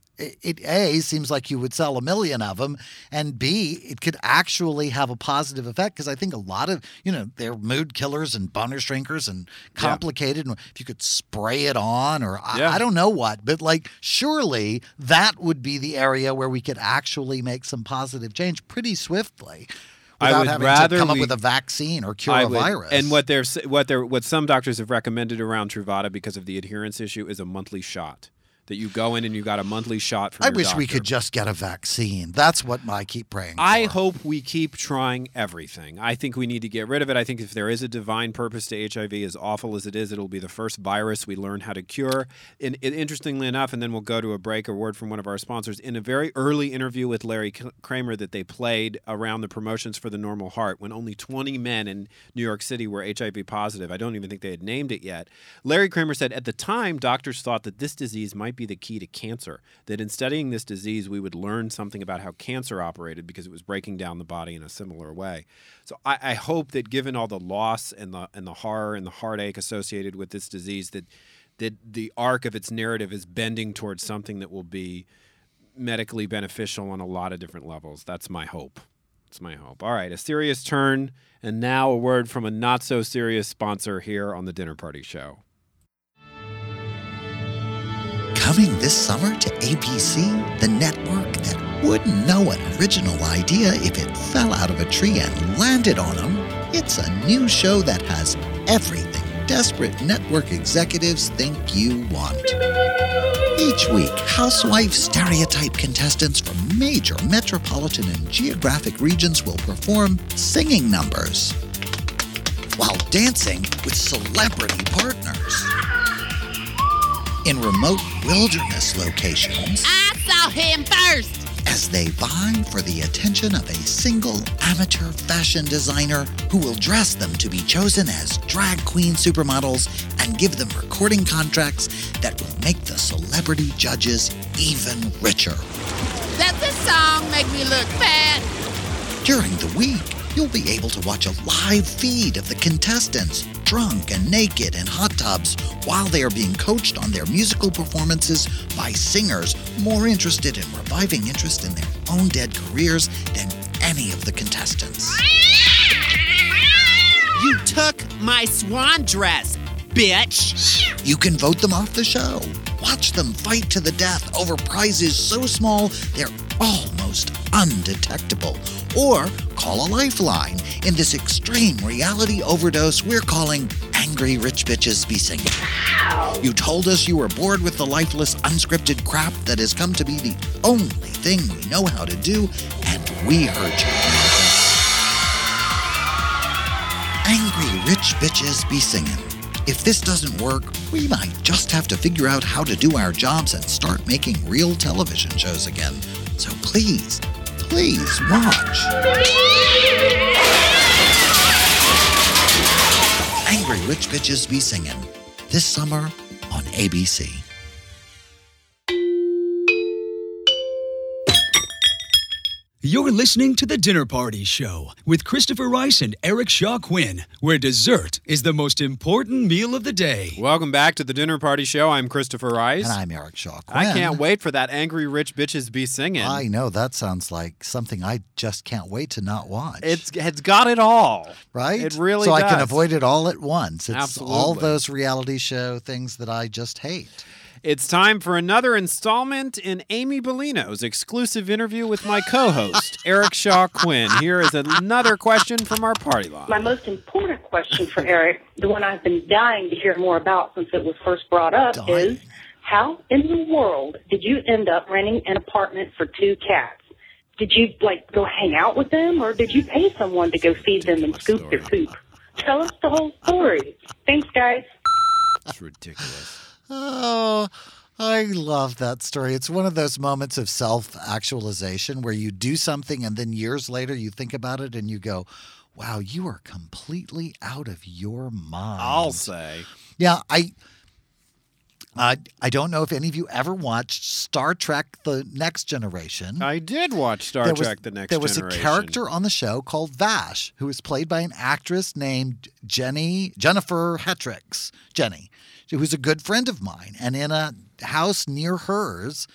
it, a seems like you would sell a million of them and b it could actually have a positive effect because i think a lot of you know they're mood killers and boner shrinkers and complicated and if you could spray it on or I, Yeah. I don't know what but like surely that would be the area where we could actually make some positive change pretty swiftly I without would having rather to come we- up with a vaccine or cure I a would- virus And what they're what they're what some doctors have recommended around Truvada because of the adherence issue is a monthly shot. That you go in and you got a monthly shot from I wish we could just get a vaccine. That's what I keep praying. For. I hope we keep trying everything. I think we need to get rid of it. I think if there is a divine purpose to HIV, as awful as it is, it'll be the first virus we learn how to cure. And, and interestingly enough, and then we'll go to a break, a word from one of our sponsors. In a very early interview with Larry Kramer that they played around the promotions for the Normal Heart, when only 20 men in New York City were HIV positive, I don't even think they had named it yet. Larry Kramer said at the time, doctors thought that this disease might be the key to cancer. That in studying this disease, we would learn something about how cancer operated because it was breaking down the body in a similar way. So I, I hope that given all the loss and the and the horror and the heartache associated with this disease, that that the arc of its narrative is bending towards something that will be medically beneficial on a lot of different levels. That's my hope. It's my hope. All right, a serious turn, and now a word from a not so serious sponsor here on the Dinner Party Show. Coming this summer to ABC, the network that wouldn't know an original idea if it fell out of a tree and landed on them. It's a new show that has everything desperate network executives think you want. Each week, housewife stereotype contestants from major metropolitan and geographic regions will perform singing numbers while dancing with celebrity partners. In remote wilderness locations, I saw him first. as they vie for the attention of a single amateur fashion designer who will dress them to be chosen as drag queen supermodels and give them recording contracts that will make the celebrity judges even richer. Does this song make me look fat? During the week, you'll be able to watch a live feed of the contestants, drunk and naked in hot tubs, while they are being coached on their musical performances by singers more interested in reviving interest in their own dead careers than any of the contestants. You took my swan dress, bitch. You can vote them off the show. Watch them fight to the death over prizes so small they're almost undetectable. Or call a lifeline in this extreme reality overdose we're calling Angry Rich Bitches Be Singing. You told us you were bored with the lifeless, unscripted crap that has come to be the only thing we know how to do, and we heard you. Angry Rich Bitches Be Singing. If this doesn't work, we might just have to figure out how to do our jobs and start making real television shows again. So please, please watch. Angry Rich Bitches Be Singing. This summer on ABC. You're listening to The Dinner Party Show with Christopher Rice and Eric Shaw Quinn, where dessert is the most important meal of the day. Welcome back to the Dinner Party Show. I'm Christopher Rice. And I'm Eric Shaw Quinn. I can't wait for that angry rich bitches be singing. I know that sounds like something I just can't wait to not watch. It's it's got it all. right? It really so I can avoid it all at once. It's all those reality show things that I just hate. It's time for another installment in Amy Bellino's exclusive interview with my co-host Eric Shaw Quinn. Here is another question from our party line. My most important question for Eric, the one I've been dying to hear more about since it was first brought up, is how in the world did you end up renting an apartment for two cats? Did you like go hang out with them, or did you pay someone to go feed them and scoop their poop? Tell us the whole story. Thanks, guys. That's ridiculous. Oh, I love that story. It's one of those moments of self actualization where you do something and then years later you think about it and you go, wow, you are completely out of your mind. I'll say. Yeah, I. Uh, I don't know if any of you ever watched Star Trek: The Next Generation. I did watch Star was- Trek: The Next Generation. There was Generation. a character on the show called Vash, who was played by an actress named Jenny Jennifer Hetrick. Jenny, who was a good friend of mine, and in a house near hers.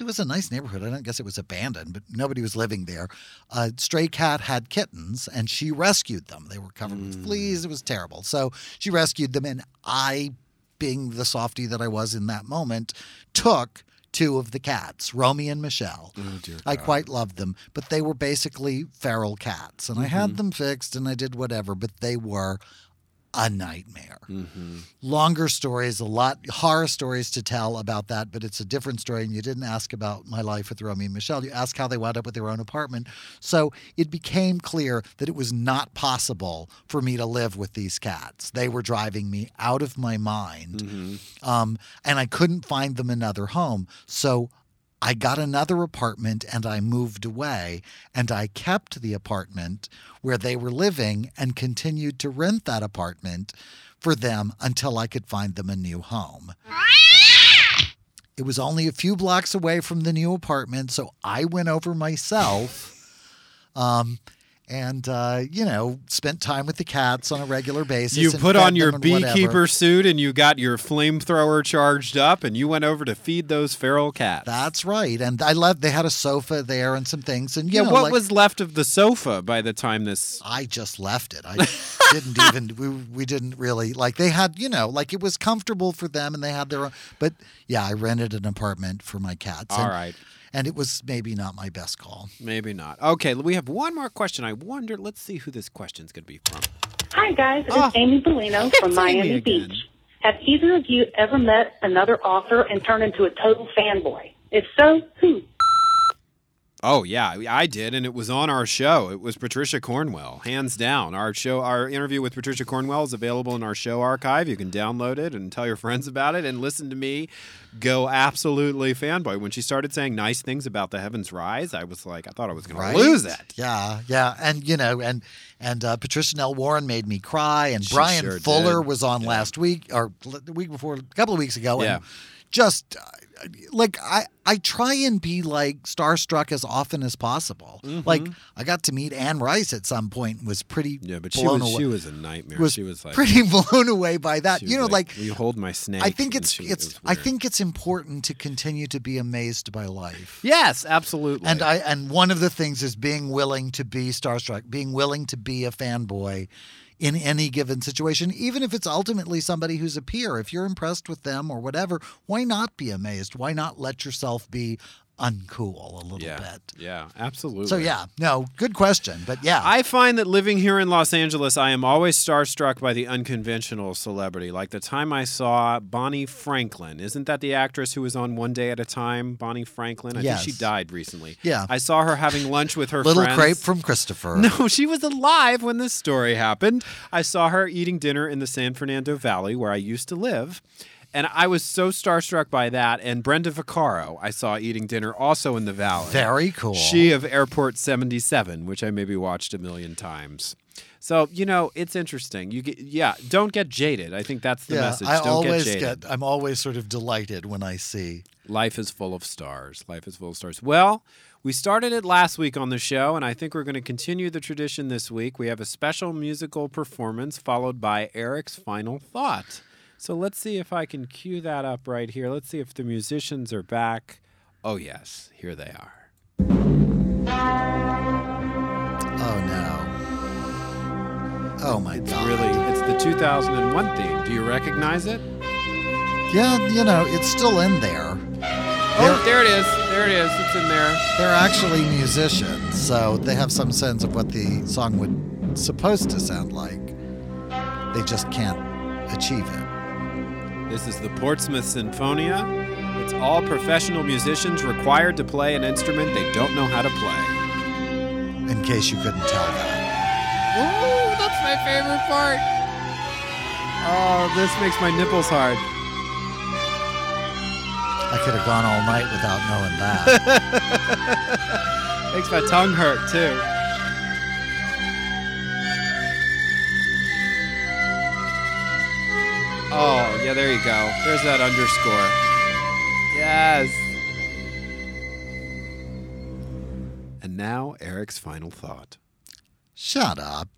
It was a nice neighborhood. I don't guess it was abandoned, but nobody was living there. A stray cat had kittens, and she rescued them. They were covered Mm. with fleas. It was terrible. So she rescued them, and I, being the softy that I was in that moment, took two of the cats, Romy and Michelle. Oh, I quite loved them, but they were basically feral cats, and I Mm-hmm. had them fixed and I did whatever, but they were a nightmare. Mm-hmm. Longer stories, a lot horror stories to tell about that, but it's a different story. And you didn't ask about my life with Romy and Michelle. You asked how they wound up with their own apartment. So it became clear that it was not possible for me to live with these cats. They were driving me out of my mind, um, and I couldn't find them another home. So I got another apartment and I moved away and I kept the apartment where they were living and continued to rent that apartment for them until I could find them a new home. It was only a few blocks away from the new apartment, so I went over myself. Um, and uh, you know, spent time with the cats on a regular basis. You put on your and whatever. beekeeper suit and you got your flamethrower charged up and you went over to feed those feral cats. That's right. And I loved they had a sofa there and some things. And you yeah, know, what like- was left of the sofa by the time this I just left it. I didn't even we we didn't really like they had, you know, like it was comfortable for them and they had their own but yeah, I rented an apartment for my cats. All and, right. And it was maybe not my best call. Maybe not. Okay, we have one more question. I wonder. Let's see who this question's going to be from. Hi, guys. It's Oh. Ah. Amy Bellino from It's Amy Miami. Beach. Have either of you ever met another author and turned into a total fanboy? If so, who? Oh yeah, I did, and it was on our show. It was Patricia Cornwell, hands down. Our show, our interview with Patricia Cornwell is available in our show archive. You can download it and tell your friends about it, and listen to me go absolutely fanboy. When she started saying nice things about the Heavens Rise, I was like, I thought I was going Right? to lose it. Yeah, yeah, and you know, and and uh, Patricia Nell Warren made me cry, and She Bryan sure Fuller did. was on last week or the week before, a couple of weeks ago, Yeah. and just uh, like I, I try and be like starstruck as often as possible. Like I got to meet Anne Rice at some point, and was pretty Mm-hmm. Yeah, but she blown was away. she was a nightmare. was she was like pretty blown away by that. You know, like, "Will you hold my snake. I think it's she- it's was I think it's important to continue to be amazed by life. yes, absolutely. And I and one of the things is being willing to be starstruck, being willing to be a fanboy in any given situation, even if it's ultimately somebody who's a peer. If you're impressed with them or whatever, why not be amazed? Why not let yourself be uncool a little yeah, bit? yeah, absolutely. So yeah, no, good question, but yeah, I find that living here in Los Angeles, I am always starstruck by the unconventional celebrity. Like the time I saw Bonnie Franklin. Isn't that the actress who was on One Day at a Time? Bonnie Franklin? I Yes. think she died recently. Yeah. I saw her having lunch with her little friends. crepe from Christopher. No, she was alive when this story happened. I saw her eating dinner in the San Fernando Valley where I used to live. And I was so starstruck by that. And Brenda Vaccaro, I saw eating dinner also in the valley. Very cool. She of Airport 77, which I maybe watched a million times. So, you know, it's interesting. You get yeah, don't get jaded. I think that's the yeah, message. I don't always get jaded. get. I'm always sort of delighted when I see. Life is full of stars. Life is full of stars. Well, we started it last week on the show, and I think we're going to continue the tradition this week. We have a special musical performance followed by Eric's final thought. So let's see if I can cue that up right here. Let's see if the musicians are back. Oh, yes, here they are. Oh no. Oh my It's god. really, it's the 2001 theme. Do you recognize it? Yeah, you know, it's still in there. Oh, there it is. There it is. It's in there. They're actually musicians, so they have some sense of what the song would supposed to sound like. They just can't achieve it. This is the Portsmouth Sinfonia. It's all professional musicians required to play an instrument they don't know how to play. In case you couldn't tell that. Oh, that's my favorite part. Oh, this makes my nipples hard. I could have gone all night without knowing that. Makes my tongue hurt too. Oh, yeah, there you go. There's that underscore. Yes. And now, Eric's final thought. Shut up.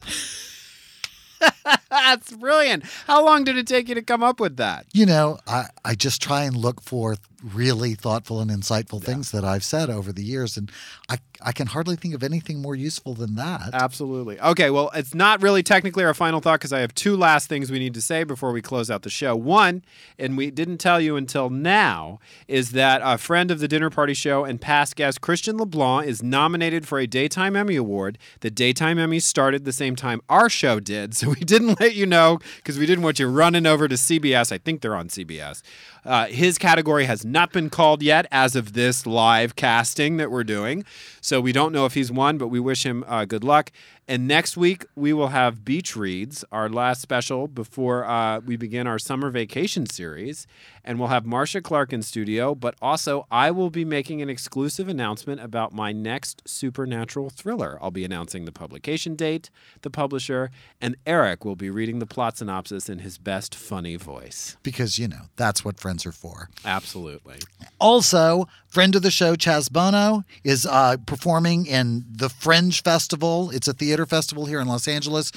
That's brilliant. How long did it take you to come up with that? You know, I, I just try and look for really thoughtful and insightful things that I've said over the years, and I, I can hardly think of anything more useful than that. Absolutely. Okay, well, it's not really technically our final thought because I have two last things we need to say before we close out the show. One, and we didn't tell you until now, is that a friend of the Dinner Party Show and past guest Christian LeBlanc is nominated for a Daytime Emmy Award. The Daytime Emmys started the same time our show did, so we didn't let you know because we didn't want you running over to CBS. I think they're on CBS. Uh, his category has not been called yet as of this live casting that we're doing. So we don't know if he's won, but we wish him uh, good luck. And next week, we will have Beach Reads, our last special before uh, we begin our summer vacation series. And we'll have Marcia Clark in studio, but also I will be making an exclusive announcement about my next supernatural thriller. I'll be announcing the publication date, the publisher, and Eric will be reading the plot synopsis in his best funny voice. Because, you know, that's what friends are for. Absolutely. Also, friend of the show, Chaz Bono, is uh, performing in the Fringe Festival. It's a theater festival here in Los Angeles,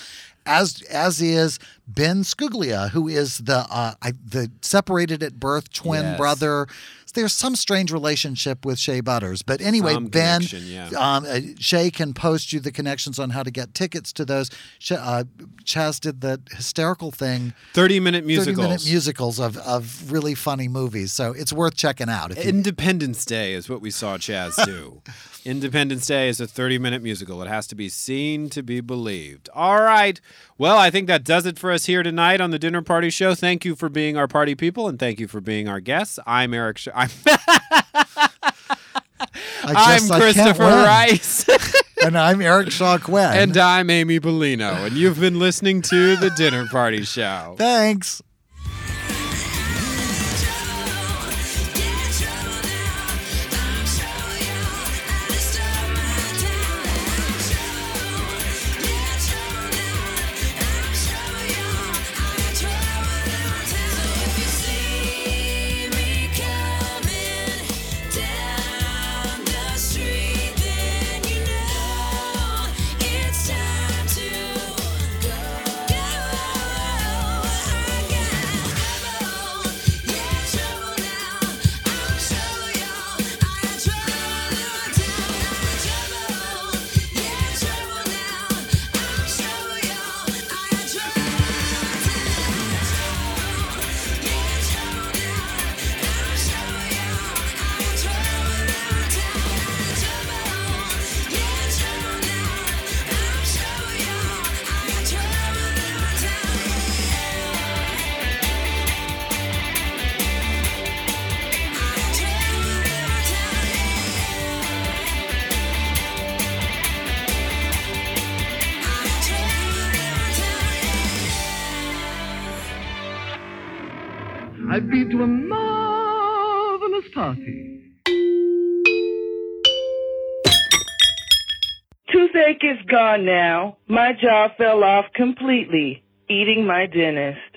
as as is Ben Scuglia, who is the uh, I, the separated at birth twin Yes. brother there's some strange relationship with Shea Butters. But anyway, Some Ben, yeah. um, uh, Shay can post you the connections on how to get tickets to those. Uh, Chaz did the hysterical thing. 30 minute musicals. 30 minute musicals of, of really funny movies. So it's worth checking out. If you, Independence Day is what we saw Chaz do. Independence Day is a 30 minute musical. It has to be seen to be believed. All right. Well, I think that does it for us here tonight on the Dinner Party Show. Thank you for being our party people and thank you for being our guests. I'm Eric. Sh- I'm, Just- I can't Christopher. Rice. and I'm Eric Shaw Quinn. and I'm Amy Bellino. And you've been listening to the Dinner Party Show. Thanks. Now. My jaw fell off completely. Eating my dentist.